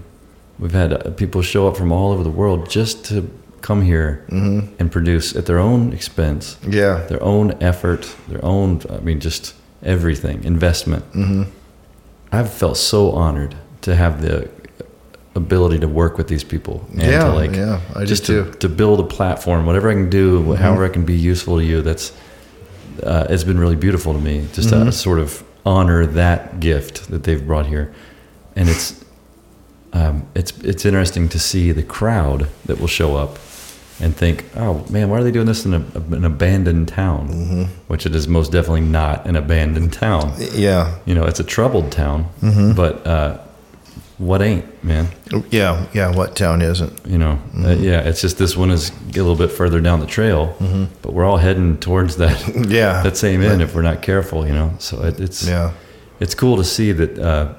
We've had uh, people show up from all over the world just to come here Mm-hmm. and produce at their own expense Yeah. their own effort, their own, I mean, just everything, investment. Mm-hmm. I've felt so honored to have the ability to work with these people and Yeah, to like, yeah, I just to, to build a platform, whatever I can do, Mm-hmm. however I can be useful to you. That's, uh, it's been really beautiful to me just Mm-hmm. to sort of honor that gift that they've brought here. And it's, um, it's, it's interesting to see the crowd that will show up and think, oh man, why are they doing this in a, an abandoned town? Mm-hmm. Which it is most definitely not an abandoned town. Yeah. You know, it's a troubled town, Mm-hmm. but uh, what ain't, man? Yeah. Yeah. What town isn't? You know, uh, yeah, it's just this one is a little bit further down the trail, but we're all heading towards that <laughs> Yeah. <laughs> that same end if we're not careful. You know, so it, it's Yeah. it's cool to see that uh,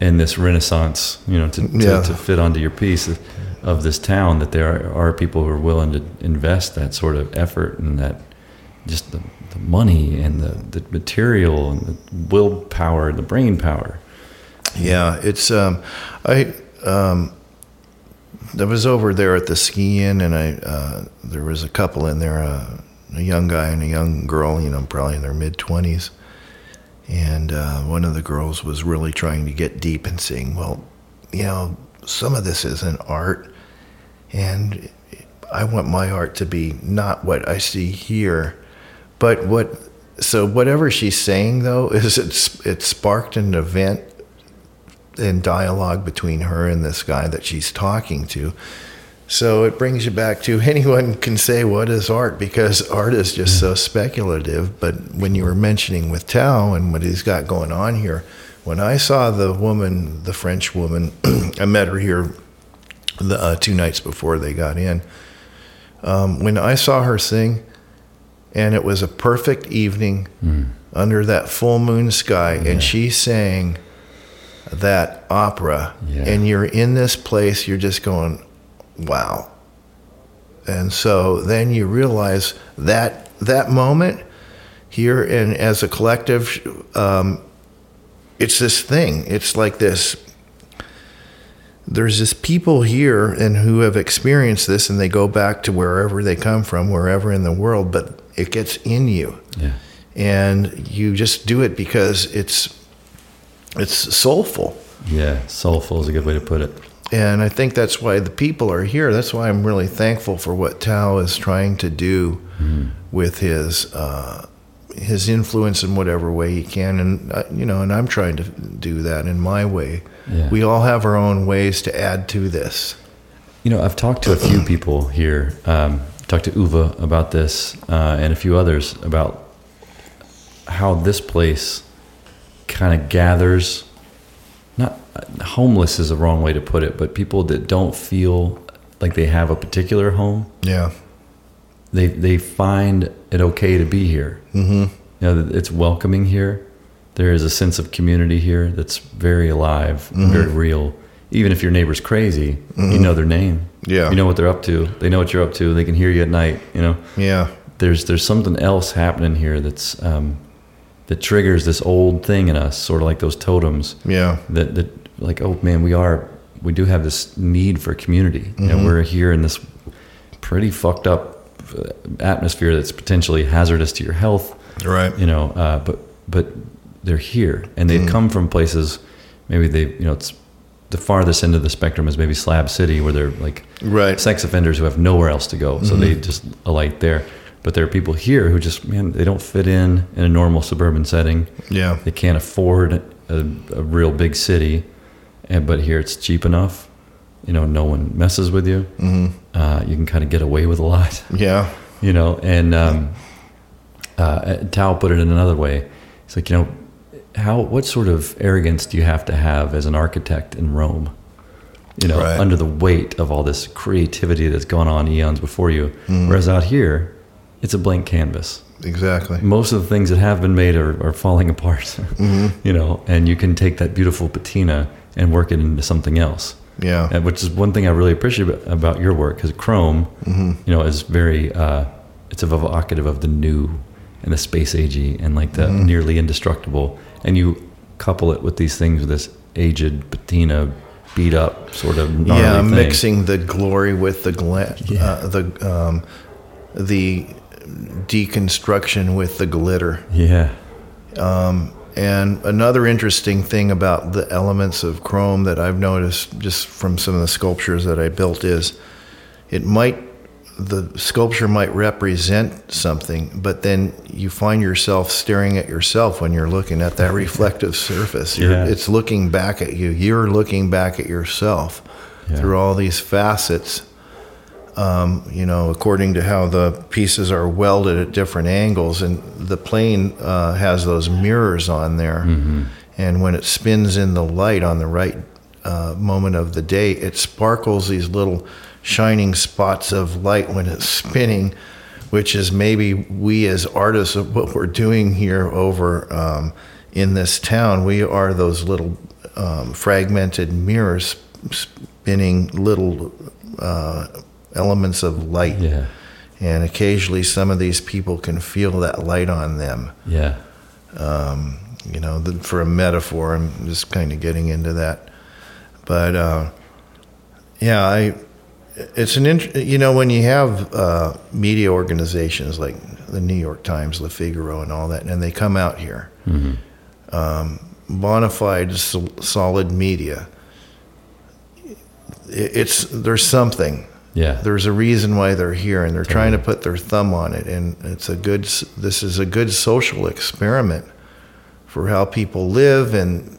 in this renaissance, you know, to, to, Yeah. to fit onto your piece of, of this town, that there are, are people who are willing to invest that sort of effort and that just the, the money and the, the material and the willpower and the brain power. Yeah, it's um, I um, I was over there at the ski inn, and I uh, there was a couple in there, uh, a young guy and a young girl, you know, probably in their mid twenties, and uh, one of the girls was really trying to get deep and saying, well, you know, some of this isn't art, and I want my art to be not what I see here, but what. So whatever she's saying though <laughs> is it's it sparked an event in dialogue between her and this guy that she's talking to. So it brings you back to <laughs> anyone can say what is art because art is just so speculative. But when you were mentioning with Tao and what he's got going on here, when I saw the woman, the French woman, <clears throat> I met her here the uh, two nights before they got in. Um, when I saw her sing, and it was a perfect evening under that full moon sky, and she sang that opera Yeah. and you're in this place you're just going wow and so then you realize that that moment here and as a collective, um, it's this thing. It's like this. There's this people here and who have experienced this, and they go back to wherever they come from, wherever in the world, but it gets in you, Yeah. and you just do it because it's it's soulful. Yeah. Soulful is a good way to put it. And I think that's why the people are here. That's why I'm really thankful for what Tao is trying to do with his uh, his influence in whatever way he can. And uh, you know, and I'm trying to do that in my way. Yeah. We all have our own ways to add to this. You know, I've talked to a few people here. Um, talked to Uva about this uh, and a few others about how this place kind of gathers. Not homeless is a wrong way to put it, but people that don't feel like they have a particular home, Yeah. they they find it okay to be here. Mm-hmm. You know, it's welcoming here. There is a sense of community here that's very alive, very real. Even if your neighbor's crazy, you know their name. Yeah. You know what they're up to. They know what you're up to. They can hear you at night. You know, Yeah. there's there's something else happening here that's um, that triggers this old thing in us, sort of like those totems. Yeah. That that like, oh man, we are we do have this need for community. You know, we're here in this pretty fucked up uh, atmosphere that's potentially hazardous to your health Right. you know uh, but but they're here and they've come from places maybe they you know it's the farthest end of the spectrum is maybe slab city where they're like Right. sex offenders who have nowhere else to go so they just alight there but there are people here who just man they don't fit in in a normal suburban setting Yeah. they can't afford a, a real big city and but here it's cheap enough you know no one messes with you Mm-hmm. uh, you can kind of get away with a lot <laughs> Yeah. you know and um, uh, Tao put it in another way it's like you know how what sort of arrogance do you have to have as an architect in Rome you know Right. under the weight of all this creativity that's gone on eons before you whereas out here it's a blank canvas Exactly. most of the things that have been made are, are falling apart <laughs> you know and you can take that beautiful patina and work it into something else Yeah. and which is one thing I really appreciate about- your work because Chrome, you know, is very uh, it's evocative of the new and the space agey and like the nearly indestructible, and you couple it with these things with this aged patina, beat up sort of yeah, thing. mixing the glory with the gla- Yeah. uh, the um, the deconstruction with the glitter. Yeah, um, And another interesting thing about the elements of chrome that I've noticed just from some of the sculptures that I built is it might the sculpture might represent something, but then you find yourself staring at yourself when you're looking at that <laughs> reflective surface. Yeah. It's looking back at you. You're looking back at yourself Yeah. through all these facets. Um, you know, according to how the pieces are welded at different angles, and the plane uh, has those mirrors on there. And when it spins in the light on the right uh, moment of the day, it sparkles these little shining spots of light when it's spinning, which is maybe we as artists of what we're doing here over um, in this town. We are those little um, fragmented mirrors spinning little uh, elements of light. yeah, And occasionally, some of these people can feel that light on them. yeah, Um, you know, the, for a metaphor, I'm just kind of getting into that. But uh, yeah, I. It's an int- you know when you have uh, media organizations like the New York Times, Le Figaro, and all that, and they come out here, um, bona fide sol- solid media. It's there's something yeah. there's a reason why they're here and they're trying to put their thumb on it and it's a good this is a good social experiment for how people live and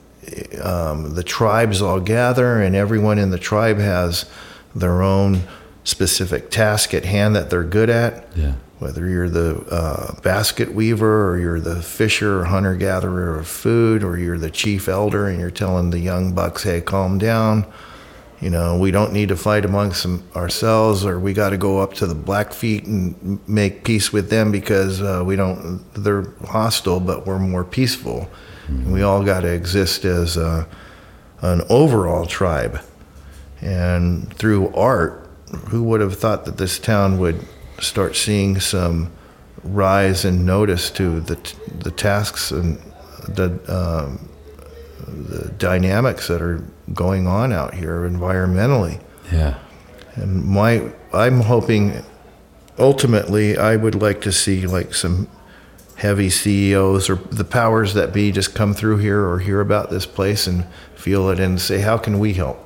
um, the tribes all gather and everyone in the tribe has their own specific task at hand that they're good at Yeah. whether you're the uh, basket weaver or you're the fisher or hunter gatherer of food or you're the chief elder and you're telling the young bucks hey calm down you know we don't need to fight amongst them ourselves or we got to go up to the blackfeet and make peace with them because uh, we don't they're hostile but we're more peaceful. And we all got to exist as uh, an overall tribe. And through art who would have thought that this town would start seeing some rise in notice to the the tasks and the um, the dynamics that are going on out here environmentally. Yeah. And my, I'm hoping, ultimately, I would like to see like some heavy CEOs or the powers that be just come through here or hear about this place and feel it and say, how can we help?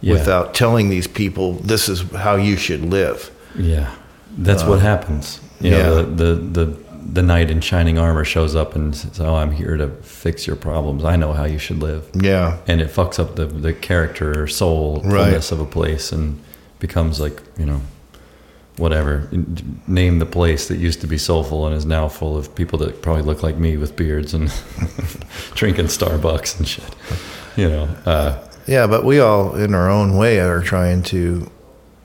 Yeah. Without telling these people this is how you should live. Yeah. That's what uh, happens. You know, yeah. the, the, the, the knight in shining armor shows up and says, Oh, I'm here to fix your problems. I know how you should live. Yeah. And it fucks up the, the character or soul Right. fullness of a place and becomes like, you know, whatever. Name the place that used to be soulful and is now full of people that probably look like me with beards and <laughs> drinking Starbucks and shit. You know, uh, Yeah, but we all, in our own way, are trying to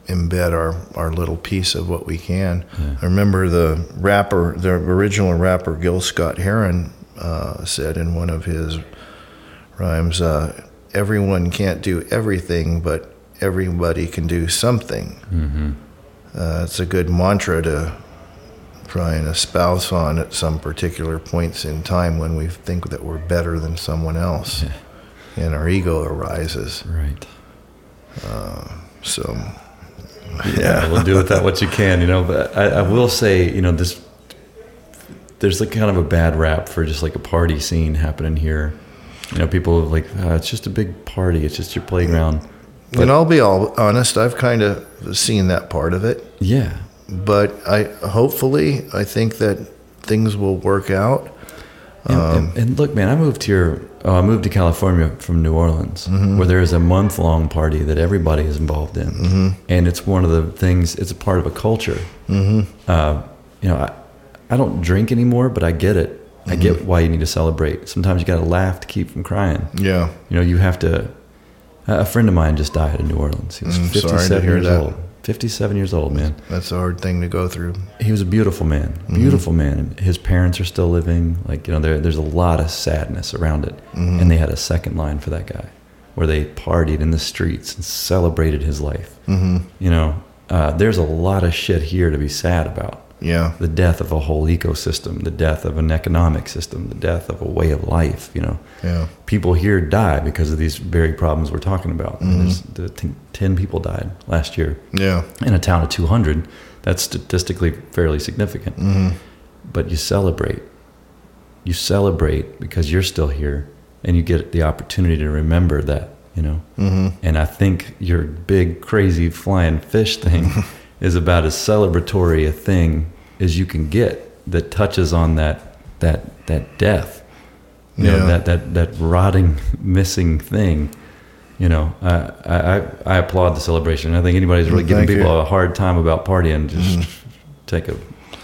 embed our, our little piece of what we can. I remember the rapper, the original rapper Gil Scott Heron uh, said in one of his rhymes, uh, "Everyone can't do everything, but everybody can do something." Uh, it's a good mantra to try and espouse on at some particular points in time when we think that we're better than someone else, and our ego arises. right. So, yeah, we'll do with that what you can, you know. But I, I will say, you know, this there's like kind of a bad rap for just like a party scene happening here. You know, people are like, "Ah, it's just a big party. It's just your playground. and I'll be all honest, I've kind of seen that part of it, Yeah, but I hopefully I think that things will work out. And, and, and look, man, I moved here. Oh, I moved to California from New Orleans, where there is a month long party that everybody is involved in, and it's one of the things. It's a part of a culture. Mm-hmm. Uh, you know, I, I don't drink anymore, but I get it. I get why you need to celebrate. Sometimes you got to laugh to keep from crying. Yeah, You know, you have to. A friend of mine just died in New Orleans. He was Mm, sorry to 57 hear years that. old. 57 years old, man that's a hard thing to go through. he was a beautiful man, beautiful man. His parents are still living. Like you know, there, there's a lot of sadness around it. And they had a second line for that guy, where they partied in the streets and celebrated his life. Mm-hmm. You know, uh, there's a lot of shit here to be sad about. Yeah, The death of a whole ecosystem, the death of an economic system, the death of a way of life. You know, yeah, people here die because of these very problems we're talking about. I mean, there's the ten people died last year. Yeah, in a town of 200 that's statistically fairly significant. But you celebrate. You celebrate because you're still here and you get the opportunity to remember that you know. Mm-hmm. and i think your big crazy flying fish thing <laughs> is about as celebratory a thing as you can get that touches on that that that death you know that that that rotting <laughs> missing thing you know I, I I- applaud the celebration i think anybody's really giving Thank people you. A hard time about partying just <laughs> take a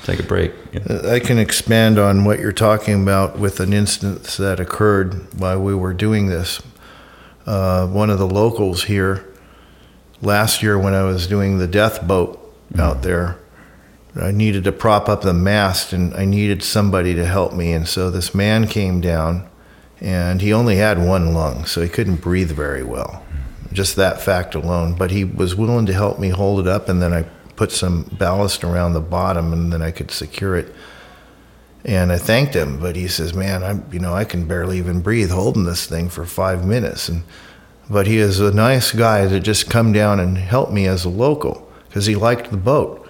take a break know? I can expand on what you're talking about with an instance that occurred while we were doing this. Uh, one of the locals here last year, when I was doing the death boat out there, I needed to prop up the mast and I needed somebody to help me. And so this man came down and he only had one lung, so he couldn't breathe very well. Just that fact alone. But he was willing to help me hold it up and then I put some ballast around the bottom and then I could secure it. And I thanked him, but he says, "Man, I'm you know I can barely even breathe holding this thing for five minutes." And but he is a nice guy to just come down and help me as a local because he liked the boat.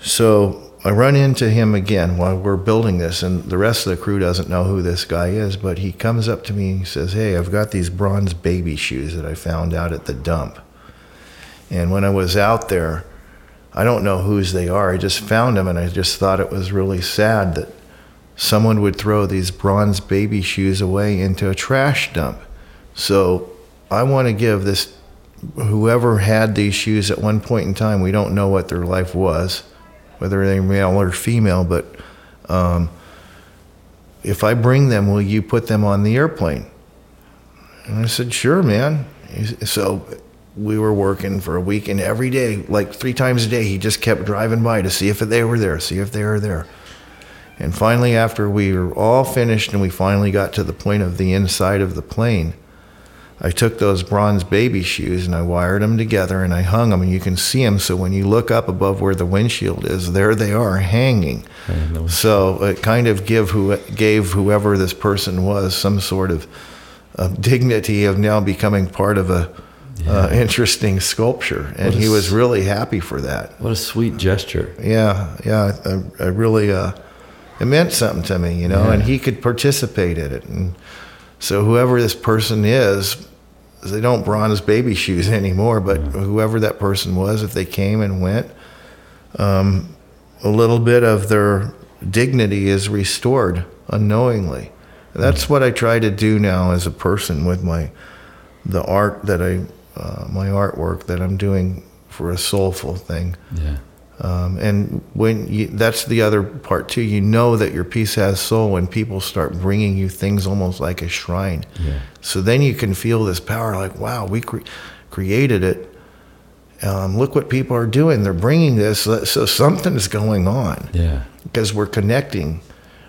So I run into him again while we're building this, and the rest of the crew doesn't know who this guy is. But he comes up to me and says, "Hey, I've got these bronze baby shoes that I found out at the dump." And when I was out there, I don't know whose they are. I just found them, and I just thought it was really sad that someone would throw these bronze baby shoes away into a trash dump. So I want to give this whoever had these shoes at one point in time. We don't know what their life was, whether they're male or female, but um, if I bring them, will you put them on the airplane? And I said, sure, man. So we were working for a week, and every day, like three times a day, he just kept driving by to see if they were there, see if they were there. And finally, after we were all finished and we finally got to the point of the inside of the plane, I took those bronze baby shoes and I wired them together and I hung them, and you can see them. So when you look up above where the windshield is, there they are hanging. So it kind of give who gave whoever this person was some sort of, of dignity of now becoming part of a uh, interesting sculpture, and he was really happy for that. What a sweet gesture. Yeah, yeah, I, I really, uh, it meant something to me, you know, Yeah. and he could participate in it. And so whoever this person is, they don't bronze baby shoes <laughs> anymore, but whoever that person was, if they came and went, um, a little bit of their dignity is restored unknowingly. That's what I try to do now as a person with my the art that I uh, my artwork that I'm doing for a soulful thing. Yeah. Um, and when you, that's the other part too, you know that your piece has soul when people start bringing you things almost like a shrine. Yeah. So then you can feel this power, like, wow, we cre- created it. Um, look what people are doing. They're bringing this, so something is going on Yeah. because we're connecting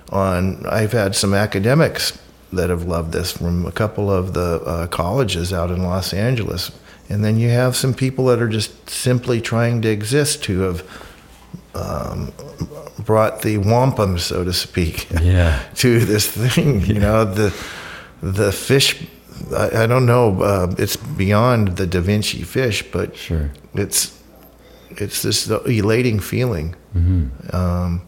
on i've had some academics that have loved this from a couple of the uh, colleges out in los angeles and then you have some people that are just simply trying to exist who have um, brought the wampum so to speak Yeah. <laughs> to this thing you know the the fish I, I don't know uh, it's beyond the da vinci fish but Sure. it's it's this elating feeling um,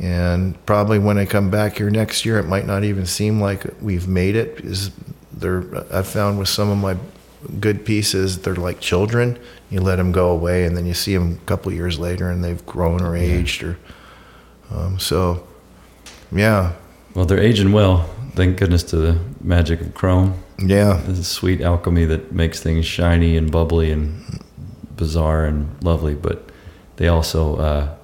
and probably when I come back here next year, it might not even seem like we've made it. Because they're, I found with some of my good pieces, they're like children. You let them go away, and then you see them a couple years later, and they've grown or aged, or um, so. Yeah, Well, they're aging well. Thank goodness to the magic of chrome. yeah, This is sweet alchemy that makes things shiny and bubbly and bizarre and lovely. But they also, uh,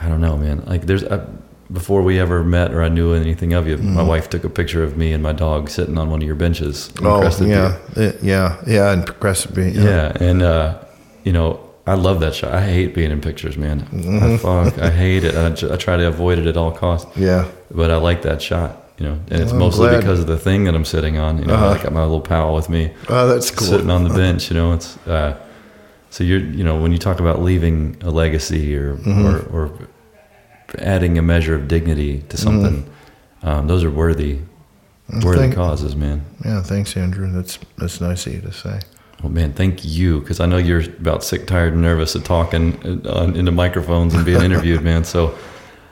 I don't know, man. Like there's uh, before we ever met or I knew anything of you, my wife took a picture of me and my dog sitting on one of your benches. oh Crested yeah. Uh, yeah, yeah, and Crested Butte, Yeah, and uh, you know, I love that shot. I hate being in pictures, man. I, fuck, I hate it. I, I try to avoid it at all costs. yeah, But I like that shot, you know, and it's Well, I'm mostly glad. because of the thing that I'm sitting on. You know, Uh-huh. I got my little pal with me Oh, that's cool. sitting on the bench. You know, it's uh, so you're you know when you talk about leaving a legacy or Mm-hmm. or, or adding a measure of dignity to something, um, those are worthy worthy Mm-hmm. thank- causes, man. Yeah, thanks, Andrew. That's that's nice of you to say. Well, man, thank you because I know you're about sick, tired, and nervous of talking uh, into microphones and being <laughs> interviewed, man. So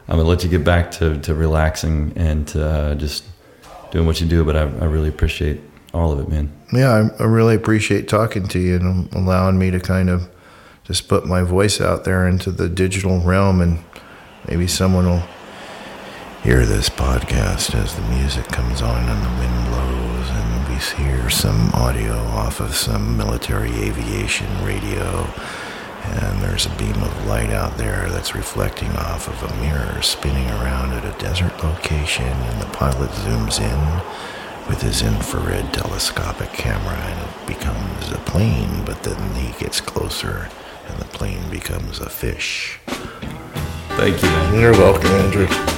I'm gonna let you get back to, to relaxing and to, uh, just doing what you do. But I, I really appreciate all of it, man. Yeah, I, I really appreciate talking to you and allowing me to kind of just put my voice out there into the digital realm, and maybe someone will Hear this podcast as the music comes on and the wind blows, and we hear some audio off of some military aviation radio. And there's a beam of light out there that's reflecting off of a mirror spinning around at a desert location, and the pilot zooms in with his infrared telescopic camera, and it becomes a plane, but then he gets closer, and the plane becomes a fish. Thank you. You're welcome, Andrew.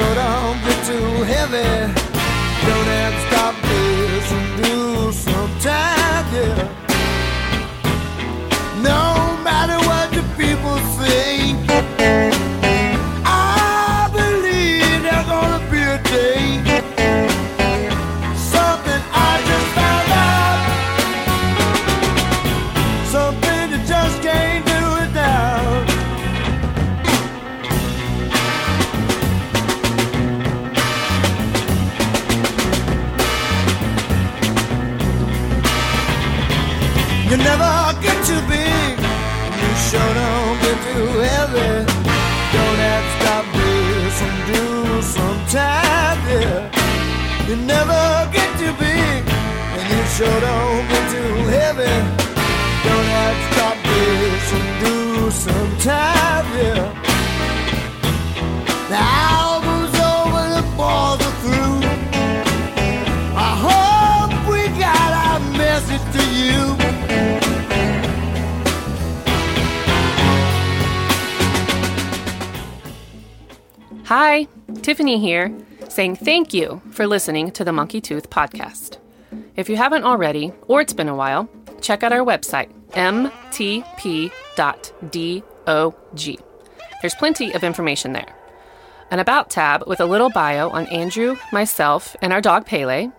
Don't get too heavy. Here, saying thank you for listening to the Monkey Tooth podcast. If you haven't already, or it's been a while, check out our website, mtp.dog. There's plenty of information there. An About tab with a little bio on Andrew, myself, and our dog Pele.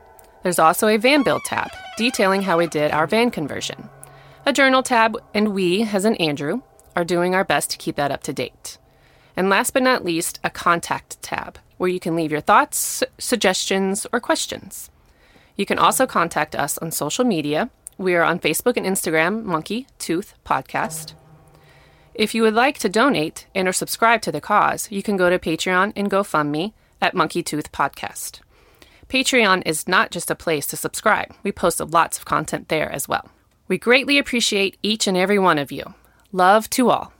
There's also a van build tab detailing how we did our van conversion. A journal tab, and we, as in Andrew, are doing our best to keep that up to date. And last but not least, a contact tab where you can leave your thoughts, suggestions, or questions. You can also contact us on social media. We are on Facebook and Instagram, Monkey Tooth Podcast. If you would like to donate and or subscribe to the cause, you can go to Patreon and GoFundMe at Monkey Tooth Podcast. Patreon is not just a place to subscribe. We post lots of content there as well. We greatly appreciate each and every one of you. Love to all.